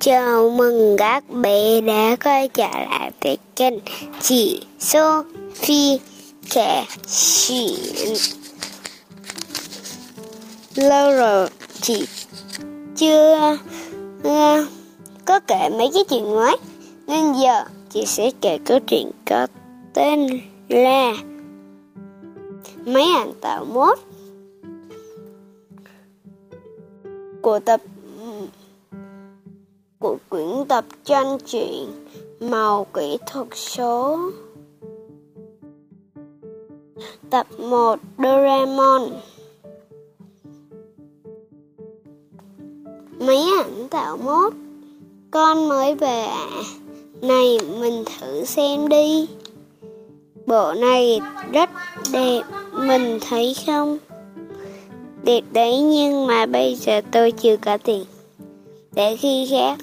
Chào mừng các bé đã quay trở lại với kênh Chị Sophie kể chuyện. Lâu rồi chị chưa uh, có kể mấy cái chuyện mới Nên giờ chị sẽ kể câu chuyện có tên là Mấy anh tạo mốt của tập của quyển tập tranh truyện màu kỹ thuật số. Tập 1 Doraemon. Mấy ảnh tạo mốt. Con mới về. Ạ à. Này, mình thử xem đi. Bộ này rất đẹp, Mình thấy không? Đẹp đấy, nhưng mà bây giờ tôi chưa có tiền Để khi khác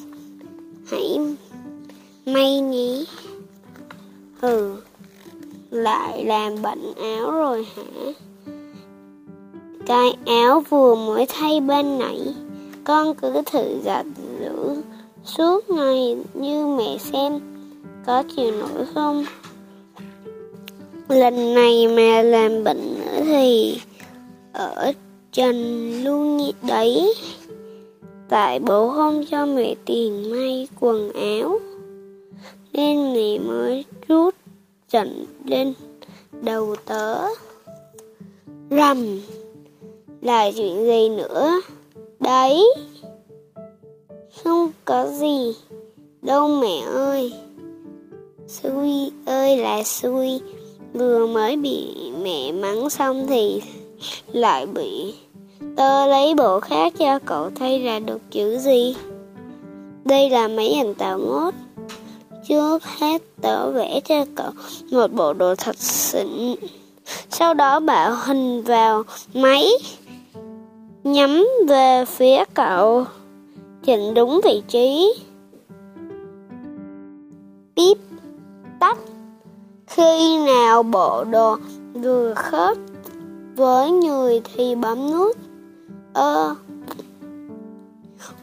Hãy may nhé Ừ Lại làm bận áo rồi hả? Cái áo vừa mới thay bên nãy, Con cứ thử giặt rửa suốt ngày như mẹ xem, Có chịu nổi không? Lần này mà làm bệnh nữa thì Ở trần luôn đấy. Tại bố không cho mẹ tiền may quần áo, Nên mẹ mới rút trận lên đầu tớ. Rầm Là chuyện gì nữa? Đấy, Không có gì. Đâu mẹ ơi Xui ơi là xui Vừa mới bị mẹ mắng xong thì lại bị Tớ lấy bộ khác cho cậu thay ra được chữ gì? Đây là máy ảnh tạo ngốt. Trước hết tớ vẽ cho cậu một bộ đồ thật xịn. Sau đó bảo hình vào máy. Nhắm về phía cậu. Chỉnh đúng vị trí. Bíp, tắt. Khi nào bộ đồ vừa khớp với người thì bấm nút Ơ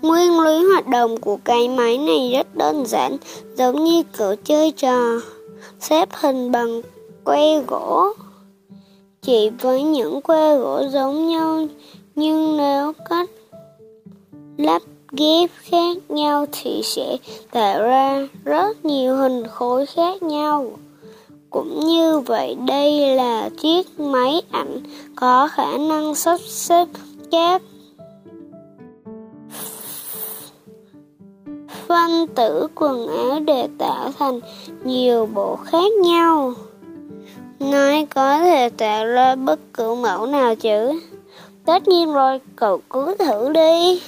Nguyên lý hoạt động của cái máy này rất đơn giản, Giống như cửa chơi trò, Xếp hình bằng que gỗ Chỉ với những que gỗ giống nhau, Nhưng nếu cách lắp ghép khác nhau thì sẽ tạo ra rất nhiều hình khối khác nhau. Cũng như vậy, đây là chiếc máy ảnh có khả năng sắp xếp các phân tử quần áo để tạo thành nhiều bộ khác nhau. Nói có thể tạo ra bất cứ mẫu nào chứ. Tất nhiên rồi, cậu cứ thử đi.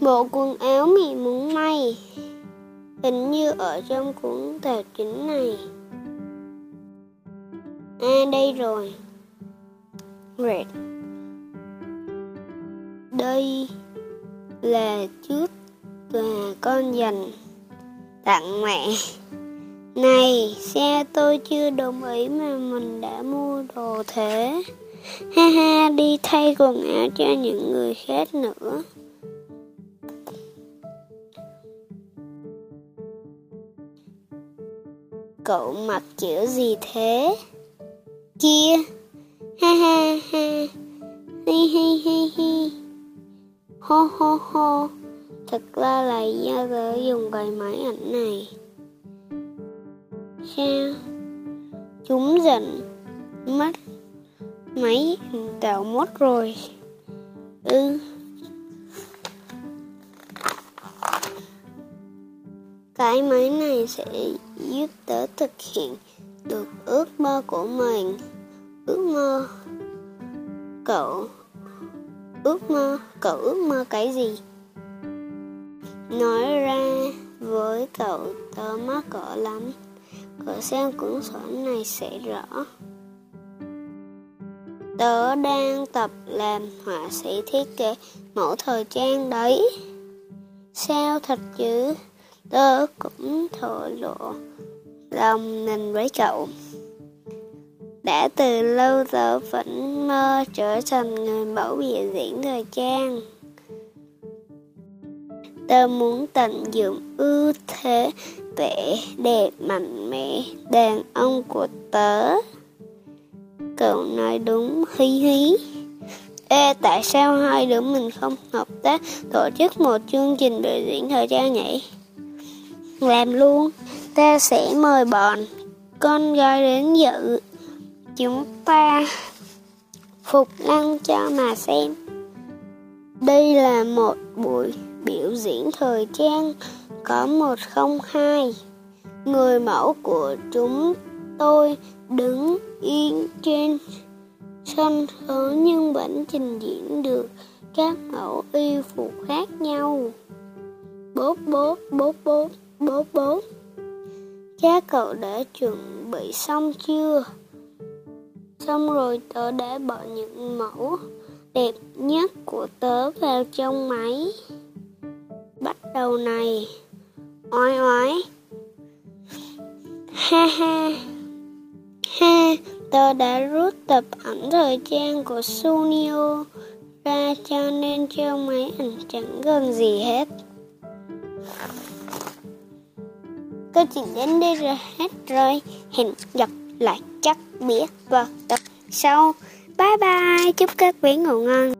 Bộ quần áo mì muốn may Hình như ở trong cuốn tờ chính này À đây rồi Red. Đây là chút quà con dành tặng mẹ. Này, xe tôi chưa đồng ý mà mình đã mua đồ thế. Ha ha, đi thay quần áo cho những người khác nữa. Cậu mặc kiểu gì thế? Kia. Ha ha ha Hi hi hi hi. Ho ho ho, Thật ra là do tớ dùng cái máy ảnh này. Sao? Chúng giận. Mất. Máy tạo mốt rồi. Ừ. Cái máy này sẽ giúp tớ thực hiện được ước mơ của mình. Ước mơ Cậu Ước mơ Cậu ước mơ cái gì? Nói ra với cậu tớ mắc cỡ lắm. Cậu xem cuốn sổ này sẽ rõ. Tớ đang tập làm, họa sĩ thiết kế mẫu thời trang đấy. Sao thật chứ? Tớ cũng thổ lộ lòng mình với cậu. Đã từ lâu giờ vẫn mơ trở thành người mẫu biểu diễn thời trang. Tớ muốn tận dụng ưu thế vẻ đẹp mạnh mẽ đàn ông của tớ. Cậu nói đúng hí hí. Ê, tại sao hai đứa mình không hợp tác tổ chức một chương trình biểu diễn thời trang nhỉ? Làm luôn, ta sẽ mời bọn con gái đến dự. Chúng ta phục năng cho mà xem. Đây là một buổi biểu diễn thời trang, có một không hai. Người mẫu của chúng tôi đứng yên trên sân khấu nhưng vẫn trình diễn được các mẫu y phục khác nhau. Bốp bốp bốp bốp bốp bốp. Cha cậu đã chuẩn bị xong chưa? Xong rồi tớ đã bỏ những mẫu đẹp nhất của tớ vào trong máy. Bắt đầu này. Oái oái. Ha ha. Ha, tớ đã rút tập ảnh thời trang của Sunio ra cho nên trong máy ảnh chẳng gần gì hết. Câu chuyện đến đây rồi hết rồi. Hẹn gặp lại chắc biết vào tập sau. Bye bye, chúc các bé ngủ ngon.